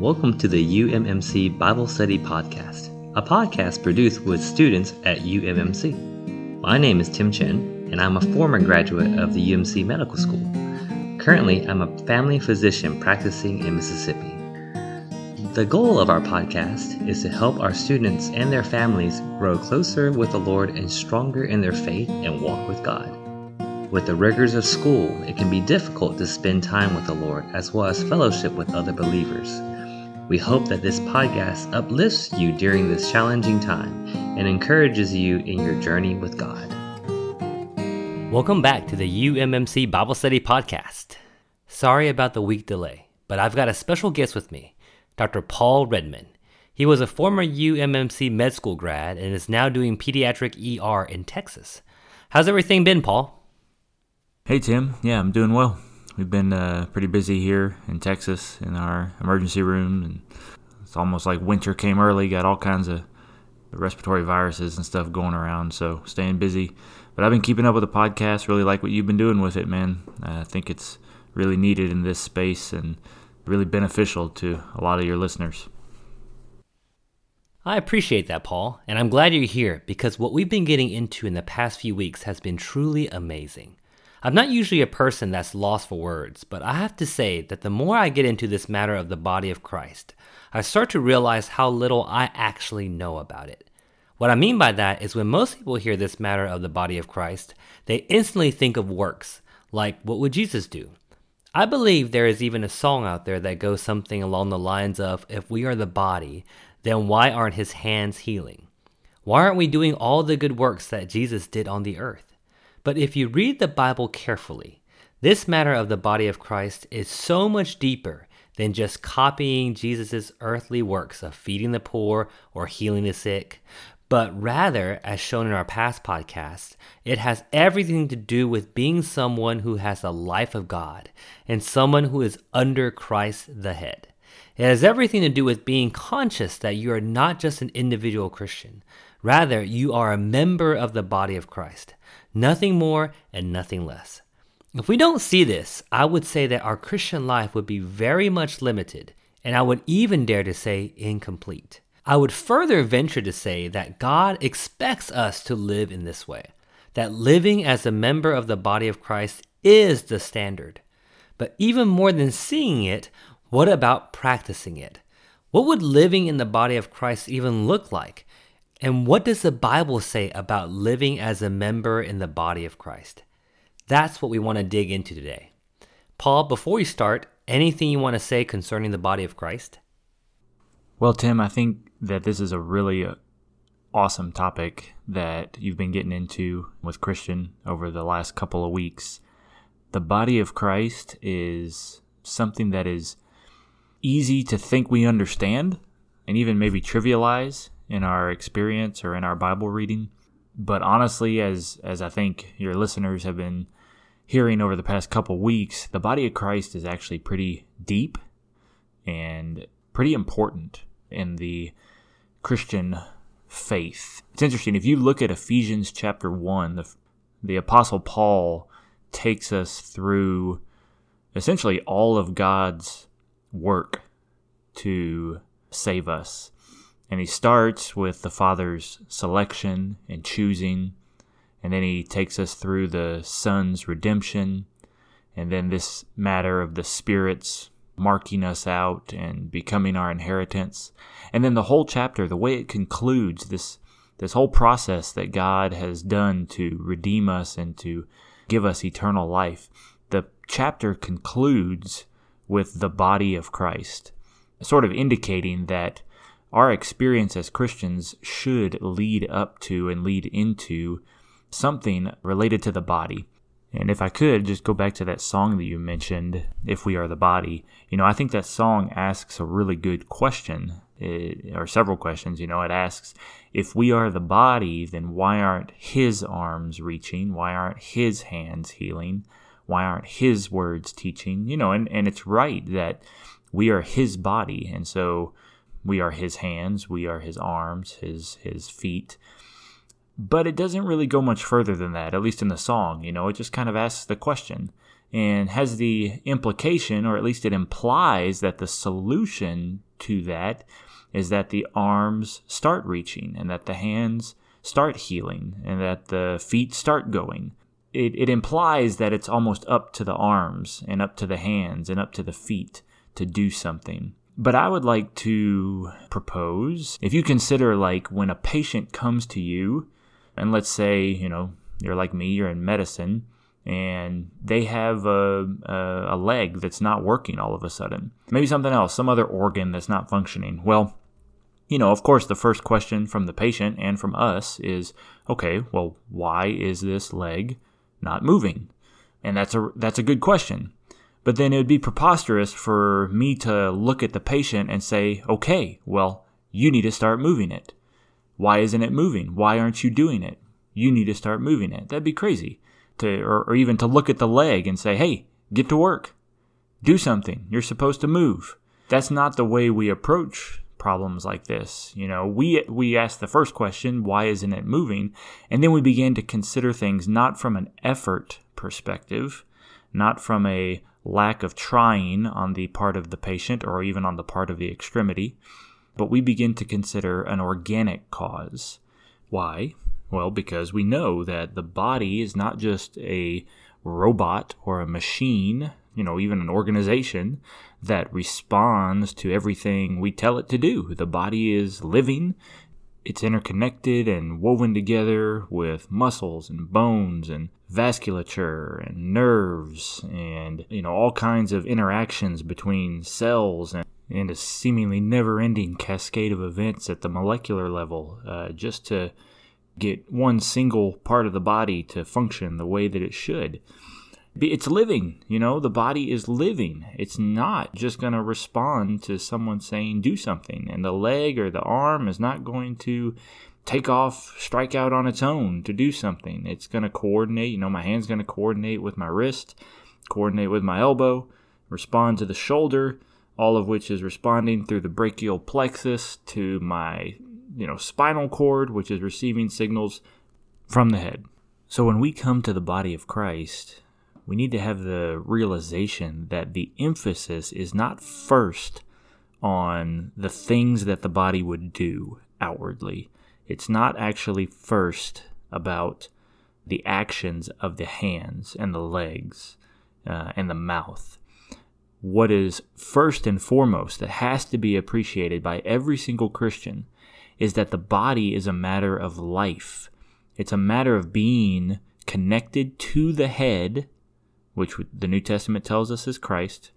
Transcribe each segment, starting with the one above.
Welcome to the UMMC Bible Study Podcast, a podcast produced with students at UMMC. My name is Tim Chen, and I'm a former graduate of the UMC Medical School. Currently, I'm a family physician practicing in Mississippi. The goal of our podcast is to help our students and their families grow closer with the Lord and stronger in their faith and walk with God. With the rigors of school, it can be difficult to spend time with the Lord as well as fellowship with other believers. We hope that this podcast uplifts you during this challenging time and encourages you in your journey with God. Welcome back to the UMMC Bible Study Podcast. Sorry about the week delay, but I've got a special guest with me, Dr. Paul Redman. He was a former UMMC med school grad and is now doing pediatric ER in Texas. How's everything been, Paul? Hey, Tim. Yeah, I'm doing well. We've been uh, pretty busy here in Texas in our emergency room, and it's almost like winter came early. Got all kinds of respiratory viruses and stuff going around, so staying busy. But I've been keeping up with the podcast. Really like what you've been doing with it, man. I think it's really needed in this space and really beneficial to a lot of your listeners. I appreciate that, Paul, and I'm glad you're here because what we've been getting into in the past few weeks has been truly amazing. I'm not usually a person that's lost for words, but I have to say that the more I get into this matter of the body of Christ, I start to realize how little I actually know about it. What I mean by that is when most people hear this matter of the body of Christ, they instantly think of works, like what would Jesus do? I believe there is even a song out there that goes something along the lines of if we are the body, then why aren't his hands healing? Why aren't we doing all the good works that Jesus did on the earth? But if you read the Bible carefully, this matter of the body of Christ is so much deeper than just copying Jesus' earthly works of feeding the poor or healing the sick, but rather, as shown in our past podcasts, it has everything to do with being someone who has the life of God and someone who is under Christ the head. It has everything to do with being conscious that you are not just an individual Christian. Rather, you are a member of the body of Christ. Nothing more and nothing less. If we don't see this, I would say that our Christian life would be very much limited, and I would even dare to say incomplete. I would further venture to say that God expects us to live in this way, that living as a member of the body of Christ is the standard. But even more than seeing it, what about practicing it? What would living in the body of Christ even look like? And what does the Bible say about living as a member in the body of Christ? That's what we want to dig into today. Paul, before we start, anything you want to say concerning the body of Christ? Well, Tim, I think that this is a really uh, awesome topic that you've been getting into with Christian over the last couple of weeks. The body of Christ is something that is easy to think we understand and even maybe trivialize in our experience or in our Bible reading. But honestly, as as I think your listeners have been hearing over the past couple weeks, the body of Christ is actually pretty deep and pretty important in the Christian faith. It's interesting if you look at Ephesians chapter 1, the the apostle Paul takes us through essentially all of God's work to save us. And he starts with the Father's selection and choosing, and then he takes us through the Son's redemption, and then this matter of the Spirit's marking us out and becoming our inheritance. And then the whole chapter, the way it concludes, this this whole process that God has done to redeem us and to give us eternal life. The chapter concludes with the body of Christ, sort of indicating that our experience as Christians should lead up to and lead into something related to the body. And if I could just go back to that song that you mentioned, If We Are the Body, you know, I think that song asks a really good question, it, or several questions. You know, it asks, if we are the body, then why aren't His arms reaching? Why aren't His hands healing? Why aren't His words teaching? You know, and, and it's right that we are His body. And so, we are his hands, we are his arms, his his feet. But it doesn't really go much further than that, at least in the song, you know, it just kind of asks the question and has the implication, or at least it implies, that the solution to that is that the arms start reaching and that the hands start healing and that the feet start going. It, it implies that it's almost up to the arms and up to the hands and up to the feet to do something. But I would like to propose if you consider like when a patient comes to you, and let's say, you know, you're like me, you're in medicine, and they have a, a, a, leg that's not working all of a sudden. Maybe something else, some other organ that's not functioning. Well, you know, of course, the first question from the patient and from us is, okay, well, why is this leg not moving? And that's a that's a good question. But then it would be preposterous for me to look at the patient and say, okay, well, you need to start moving it. Why isn't it moving? Why aren't you doing it? You need to start moving it. That'd be crazy. To, or, or even to look at the leg and say, hey, get to work. Do something. You're supposed to move. That's not the way we approach problems like this. You know, we we ask the first question, why isn't it moving? And then we begin to consider things not from an effort perspective, not from a lack of trying on the part of the patient or even on the part of the extremity, but we begin to consider an organic cause. Why? Well, because we know that the body is not just a robot or a machine, you know, even an organization that responds to everything we tell it to do. The body is living, it's interconnected and woven together with muscles and bones and vasculature and nerves and you know all kinds of interactions between cells and, and a seemingly never-ending cascade of events at the molecular level uh, just to get one single part of the body to function the way that it should it's living you know? The body is living. It's not just going to respond to someone saying do something and the leg or the arm is not going to take off strike out on its own to do something. It's going to coordinate you know my hand's going to coordinate with my wrist coordinate with my elbow respond to the shoulder all of which is responding through the brachial plexus to my you know spinal cord which is receiving signals from the head. So when we come to the body of Christ we need to have the realization that the emphasis is not first on the things that the body would do outwardly. It's not actually first about the actions of the hands and the legs uh, and the mouth. What is first and foremost that has to be appreciated by every single Christian is that the body is a matter of life. It's a matter of being connected to the head which the New Testament tells us is Christ,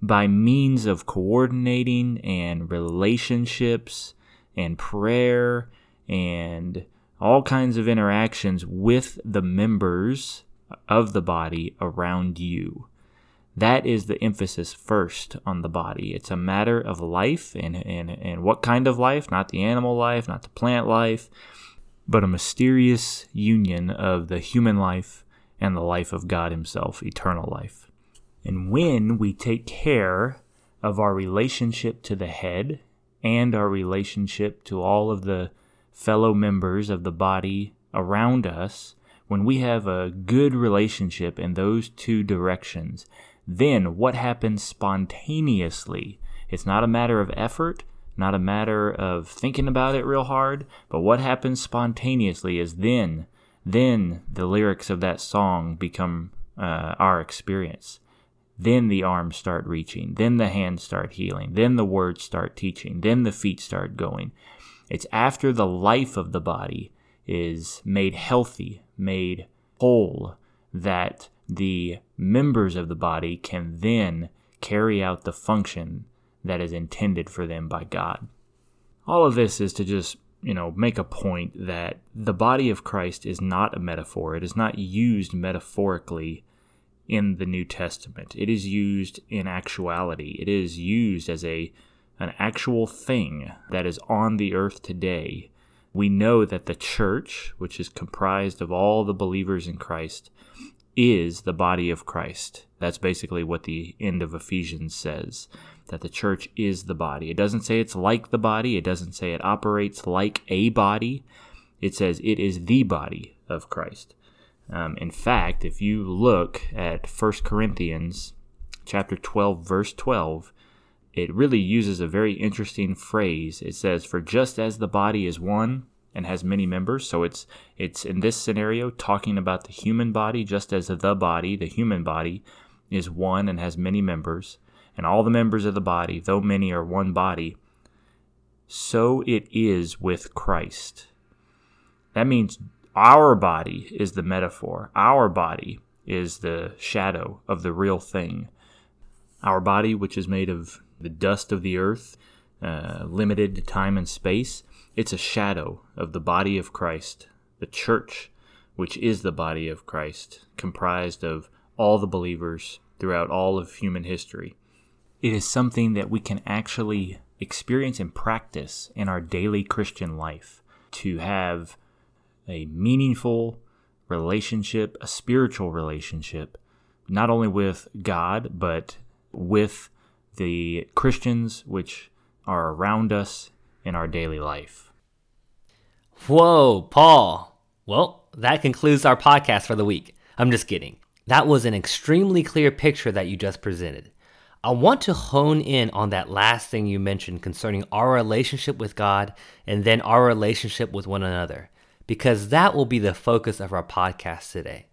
by means of coordinating and relationships and prayer and all kinds of interactions with the members of the body around you. That is the emphasis first on the body. It's a matter of life and, and, and what kind of life, not the animal life, not the plant life, but a mysterious union of the human life and the life of God Himself, eternal life. And when we take care of our relationship to the head and our relationship to all of the fellow members of the body around us, when we have a good relationship in those two directions, then what happens spontaneously? It's not a matter of effort, not a matter of thinking about it real hard, but what happens spontaneously is then then the lyrics of that song become uh, our experience. Then the arms start reaching. Then the hands start healing. Then the words start teaching. Then the feet start going. It's after the life of the body is made healthy, made whole, that the members of the body can then carry out the function that is intended for them by God. All of this is to just you know, make a point that the body of Christ is not a metaphor. It is not used metaphorically in the New Testament. It is used in actuality. It is used as a an actual thing that is on the earth today. We know that the church, which is comprised of all the believers in Christ, is the body of Christ. That's basically what the end of Ephesians says that the church is the body. It doesn't say it's like the body, it doesn't say it operates like a body. It says it is the body of Christ. Um, in fact, if you look at 1 Corinthians chapter 12 verse 12, it really uses a very interesting phrase. It says, For just as the body is one and has many members, so it's it's in this scenario talking about the human body, just as the body, the human body, is one and has many members, and all the members of the body, though many are one body, so it is with Christ. That means our body is the metaphor. Our body is the shadow of the real thing. Our body, which is made of the dust of the earth, uh, limited to time and space, it's a shadow of the body of Christ, the church, which is the body of Christ, comprised of all the believers throughout all of human history. It is something that we can actually experience and practice in our daily Christian life to have a meaningful relationship, a spiritual relationship, not only with God, but with the Christians which are around us in our daily life. Whoa, Paul. Well, that concludes our podcast for the week. I'm just kidding. That was an extremely clear picture that you just presented. I want to hone in on that last thing you mentioned concerning our relationship with God and then our relationship with one another, because that will be the focus of our podcast today.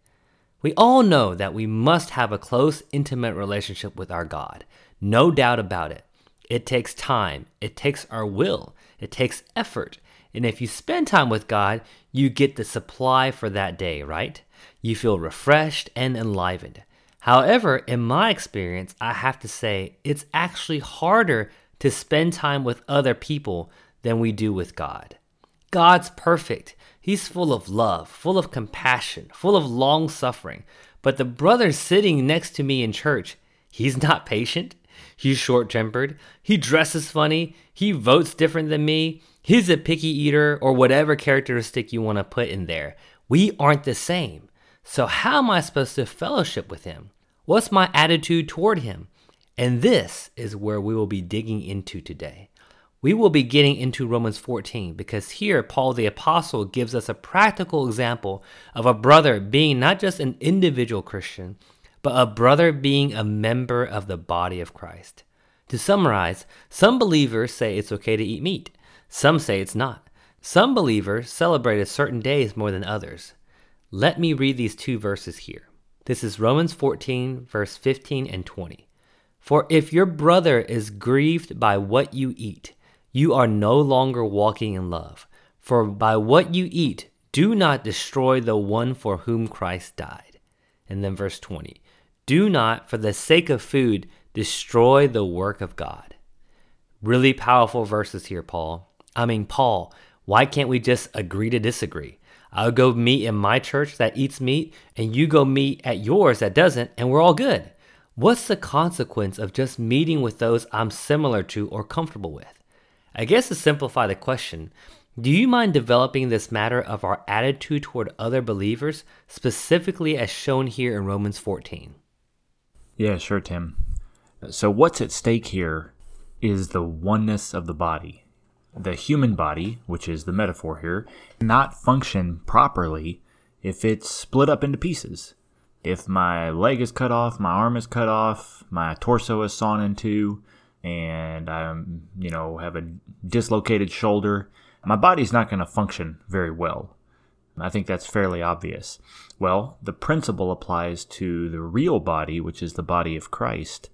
We all know that we must have a close, intimate relationship with our God. No doubt about it. It takes time, it takes our will, it takes effort. And if you spend time with God, you get the supply for that day, right? You feel refreshed and enlivened. However, in my experience, I have to say it's actually harder to spend time with other people than we do with God. God's perfect. He's full of love, full of compassion, full of long suffering. But the brother sitting next to me in church, he's not patient. He's short tempered. He dresses funny. He votes different than me. He's a picky eater or whatever characteristic you want to put in there. We aren't the same. So, how am I supposed to fellowship with him? What's my attitude toward him? And this is where we will be digging into today. We will be getting into Romans 14 because here Paul the Apostle gives us a practical example of a brother being not just an individual Christian, but a brother being a member of the body of Christ. To summarize, some believers say it's okay to eat meat, some say it's not. Some believers celebrate certain days more than others. Let me read these two verses here. This is Romans 14, verse 15 and 20. For if your brother is grieved by what you eat, you are no longer walking in love. For by what you eat, do not destroy the one for whom Christ died. And then verse 20. Do not, for the sake of food, destroy the work of God. Really powerful verses here, Paul. I mean, Paul, why can't we just agree to disagree? I'll go meet in my church that eats meat, and you go meet at yours that doesn't, and we're all good. What's the consequence of just meeting with those I'm similar to or comfortable with? I guess to simplify the question, do you mind developing this matter of our attitude toward other believers, specifically as shown here in Romans 14? Yeah, sure, Tim. So, what's at stake here is the oneness of the body. The human body, which is the metaphor here, not function properly if it's split up into pieces. If my leg is cut off, my arm is cut off, my torso is sawn in two, and I'm, you know, have a dislocated shoulder, my body's not going to function very well. I think that's fairly obvious. Well, the principle applies to the real body, which is the body of Christ.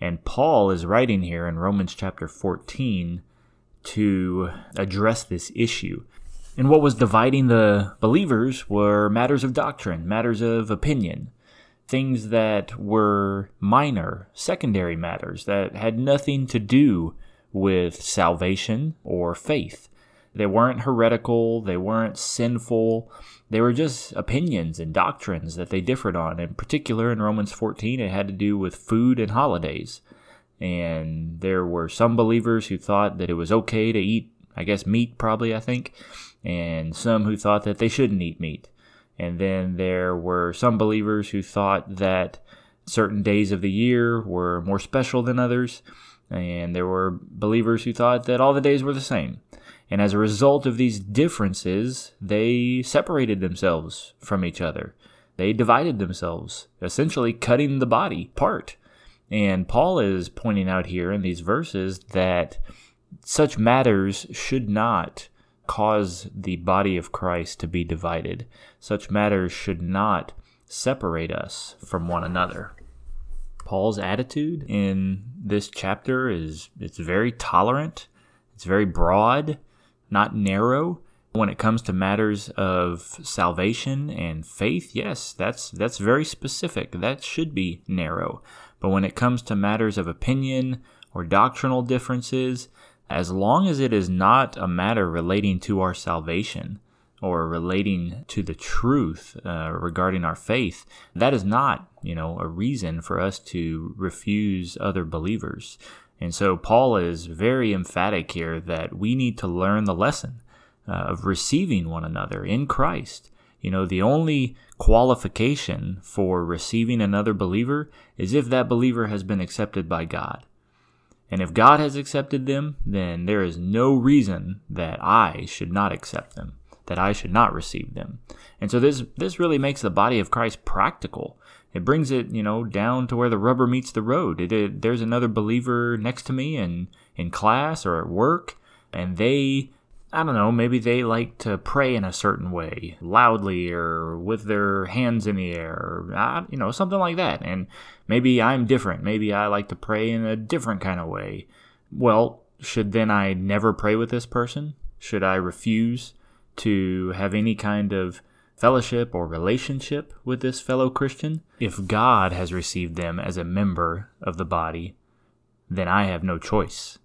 And Paul is writing here in Romans chapter 14 to address this issue. And what was dividing the believers were matters of doctrine, matters of opinion, things that were minor, secondary matters that had nothing to do with salvation or faith. They weren't heretical, they weren't sinful, they were just opinions and doctrines that they differed on. In particular, in Romans 14, it had to do with food and holidays. And there were some believers who thought that it was okay to eat, I guess, meat, probably, I think, and some who thought that they shouldn't eat meat. And then there were some believers who thought that certain days of the year were more special than others. And there were believers who thought that all the days were the same. And as a result of these differences, they separated themselves from each other. They divided themselves, essentially cutting the body apart. And Paul is pointing out here in these verses that such matters should not cause the body of Christ to be divided. Such matters should not separate us from one another. Paul's attitude in this chapter is it's very tolerant, it's very broad, not narrow. When it comes to matters of salvation and faith, yes, that's that's very specific. That should be narrow. But when it comes to matters of opinion or doctrinal differences, as long as it is not a matter relating to our salvation or relating to the truth uh, regarding our faith, that is not, you know, a reason for us to refuse other believers. And so Paul is very emphatic here that we need to learn the lesson uh, of receiving one another in Christ. You know, the only qualification for receiving another believer is if that believer has been accepted by God. And if God has accepted them, then there is no reason that I should not accept them, that I should not receive them. And so this this really makes the body of Christ practical. It brings it, you know, down to where the rubber meets the road. It, it, there's another believer next to me in in class or at work, and they I don't know, maybe they like to pray in a certain way, loudly or with their hands in the air, or, you know, something like that. And maybe I'm different. Maybe I like to pray in a different kind of way. Well, should then I never pray with this person? Should I refuse to have any kind of fellowship or relationship with this fellow Christian? If God has received them as a member of the body, then I have no choice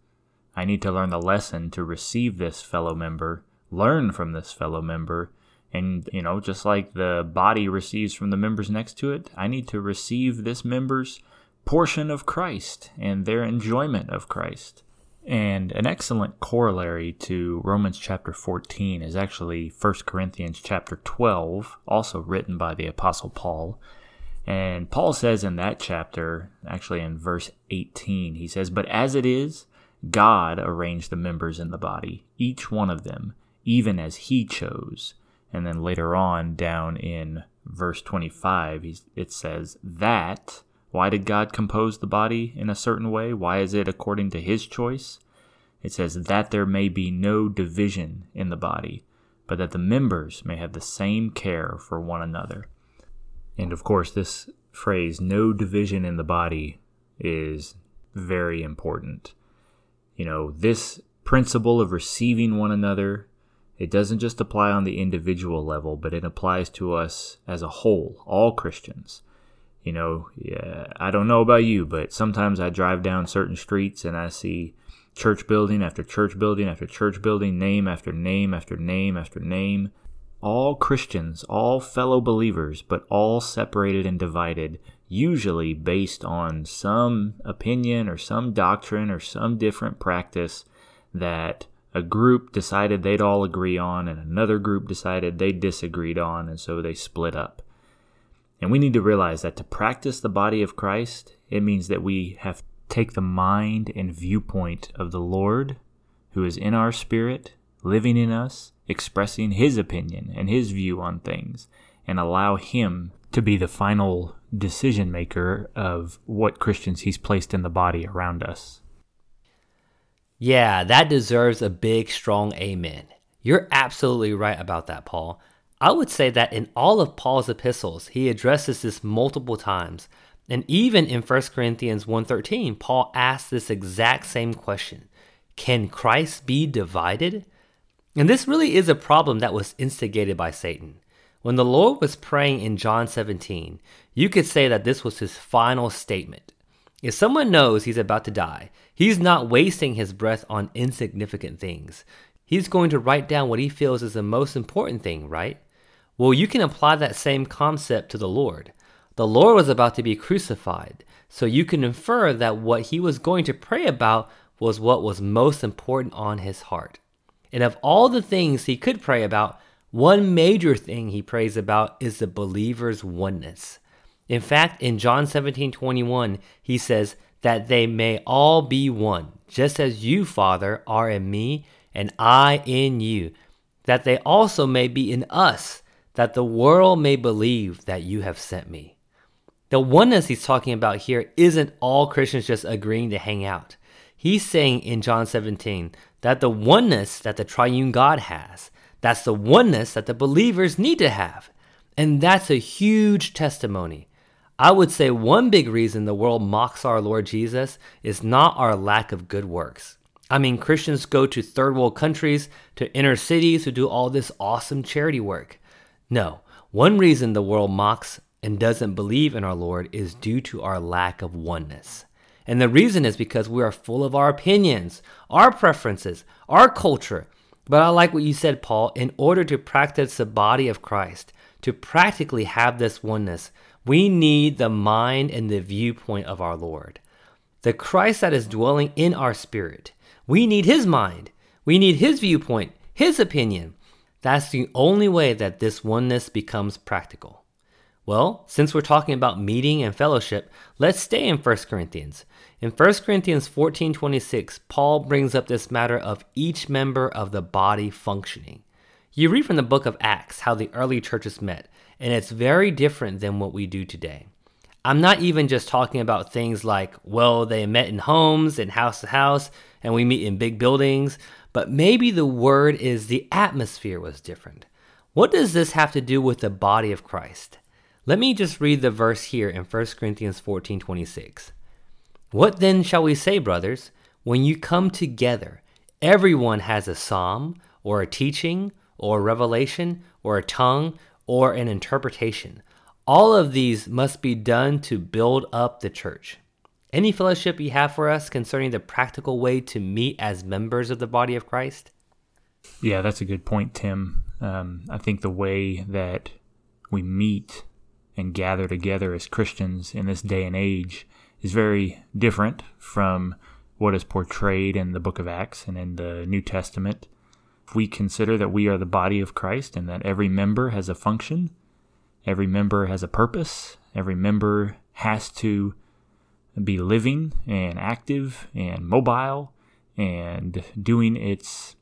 I need to learn the lesson to receive this fellow member, learn from this fellow member, and, you know, just like the body receives from the members next to it, I need to receive this member's portion of Christ and their enjoyment of Christ. And an excellent corollary to Romans chapter 14 is actually 1 Corinthians chapter 12, also written by the Apostle Paul. And Paul says in that chapter, actually in verse 18, he says, But as it is, God arranged the members in the body, each one of them, even as He chose. And then later on, down in verse 25, it says, That, why did God compose the body in a certain way? Why is it according to His choice? It says, That there may be no division in the body, but that the members may have the same care for one another. And of course, this phrase, no division in the body, is very important you know, this principle of receiving one another, it doesn't just apply on the individual level, but it applies to us as a whole, all Christians. You know, yeah, I don't know about you, but sometimes I drive down certain streets and I see church building after church building after church building, name after name after name after name. All Christians, all fellow believers, but all separated and divided usually based on some opinion or some doctrine or some different practice that a group decided they'd all agree on and another group decided they disagreed on, and so they split up. And we need to realize that to practice the body of Christ, it means that we have to take the mind and viewpoint of the Lord, who is in our spirit, living in us, expressing his opinion and his view on things, and allow him to be the final decision maker of what Christians he's placed in the body around us. Yeah, that deserves a big, strong amen. You're absolutely right about that, Paul. I would say that in all of Paul's epistles, he addresses this multiple times. And even in 1 Corinthians 1:13, Paul asks this exact same question. Can Christ be divided? And this really is a problem that was instigated by Satan. When the Lord was praying in John 17, you could say that this was his final statement. If someone knows he's about to die, he's not wasting his breath on insignificant things. He's going to write down what he feels is the most important thing, right? Well, you can apply that same concept to the Lord. The Lord was about to be crucified, so you can infer that what he was going to pray about was what was most important on his heart. And of all the things he could pray about, one major thing he prays about is the believer's oneness. In fact, in John 17 21, he says, That they may all be one, just as you, Father, are in me, and I in you, that they also may be in us, that the world may believe that you have sent me. The oneness he's talking about here isn't all Christians just agreeing to hang out. He's saying in John 17 that the oneness that the triune God has, that's the oneness that the believers need to have. And that's a huge testimony. I would say one big reason the world mocks our Lord Jesus is not our lack of good works. I mean, Christians go to third world countries, to inner cities to do all this awesome charity work. No, one reason the world mocks and doesn't believe in our Lord is due to our lack of oneness. And the reason is because we are full of our opinions, our preferences, our culture. But I like what you said, Paul. In order to practice the body of Christ, to practically have this oneness, we need the mind and the viewpoint of our Lord. The Christ that is dwelling in our spirit. We need his mind. We need his viewpoint, his opinion. That's the only way that this oneness becomes practical. Well, since we're talking about meeting and fellowship, let's stay in 1 Corinthians. In 1 Corinthians 14:26, Paul brings up this matter of each member of the body functioning. You read from the book of Acts how the early churches met, and it's very different than what we do today. I'm not even just talking about things like, well, they met in homes and house to house, and we meet in big buildings, but maybe the word is the atmosphere was different. What does this have to do with the body of Christ? Let me just read the verse here in 1 Corinthians 14 26. What then shall we say, brothers? When you come together, everyone has a psalm, or a teaching, or a revelation, or a tongue, or an interpretation. All of these must be done to build up the church. Any fellowship you have for us concerning the practical way to meet as members of the body of Christ? Yeah, that's a good point, Tim. Um, I think the way that we meet and gather together as Christians in this day and age is very different from what is portrayed in the book of Acts and in the New Testament. If we consider that we are the body of Christ and that every member has a function, every member has a purpose, every member has to be living and active and mobile and doing its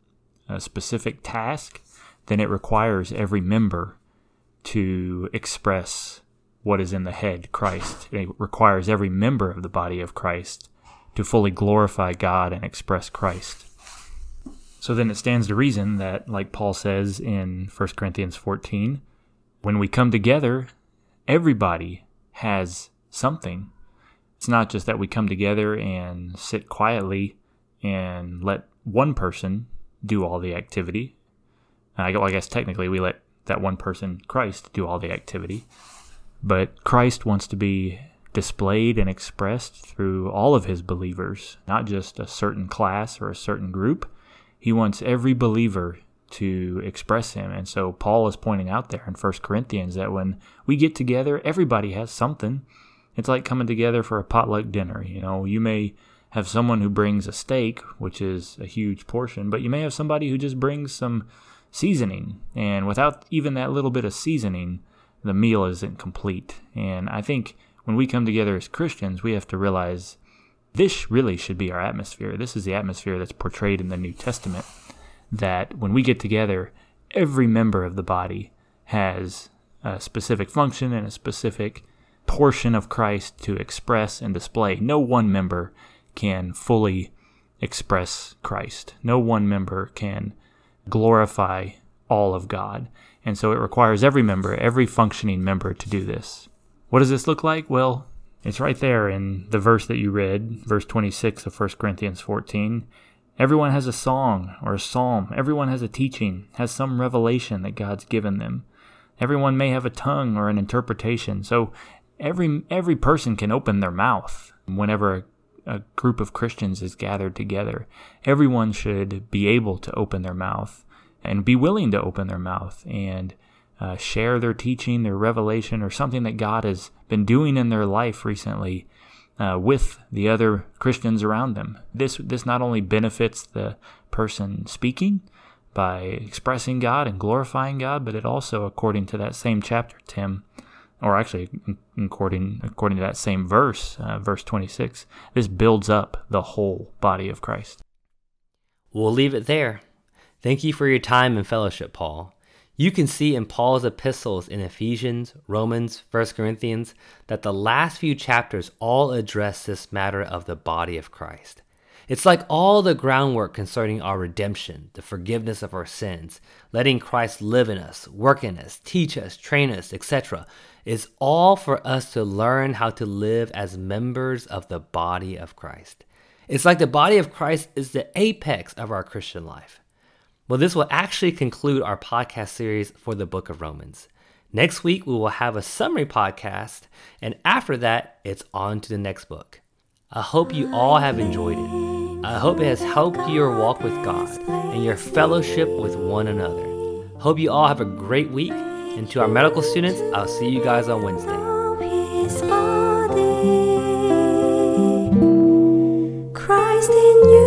uh, specific task, then it requires every member to express what is in the head, Christ. It requires every member of the body of Christ to fully glorify God and express Christ. So then it stands to reason that, like Paul says in 1 Corinthians 14, when we come together, everybody has something. It's not just that we come together and sit quietly and let one person do all the activity. I guess technically we let that one person, Christ, do all the activity. But Christ wants to be displayed and expressed through all of his believers, not just a certain class or a certain group. He wants every believer to express him. And so Paul is pointing out there in 1 Corinthians that when we get together, everybody has something. It's like coming together for a potluck dinner. You know, you may have someone who brings a steak, which is a huge portion, but you may have somebody who just brings some seasoning. And without even that little bit of seasoning, the meal isn't complete. And I think when we come together as Christians, we have to realize this really should be our atmosphere. This is the atmosphere that's portrayed in the New Testament. That when we get together, every member of the body has a specific function and a specific portion of Christ to express and display. No one member can fully express Christ. No one member can glorify all of God. And so it requires every member, every functioning member to do this. What does this look like? Well, it's right there in the verse that you read, verse 26 of 1 Corinthians 14. Everyone has a song or a psalm. Everyone has a teaching, has some revelation that God's given them. Everyone may have a tongue or an interpretation. So every every person can open their mouth whenever a, a group of Christians is gathered together. Everyone should be able to open their mouth and be willing to open their mouth and uh, share their teaching, their revelation, or something that God has been doing in their life recently uh, with the other Christians around them. This this not only benefits the person speaking by expressing God and glorifying God, but it also, according to that same chapter, Tim, or actually according according to that same verse, uh, verse twenty six, this builds up the whole body of Christ. We'll leave it there. Thank you for your time and fellowship, Paul. You can see in Paul's epistles in Ephesians, Romans, 1 Corinthians that the last few chapters all address this matter of the body of Christ. It's like all the groundwork concerning our redemption, the forgiveness of our sins, letting Christ live in us, work in us, teach us, train us, etc., is all for us to learn how to live as members of the body of Christ. It's like the body of Christ is the apex of our Christian life. Well, this will actually conclude our podcast series for the book of Romans. Next week, we will have a summary podcast, and after that, it's on to the next book. I hope you all have enjoyed it. I hope it has helped your walk with God and your fellowship with one another. Hope you all have a great week, and to our medical students, I'll see you guys on Wednesday. Christ in you.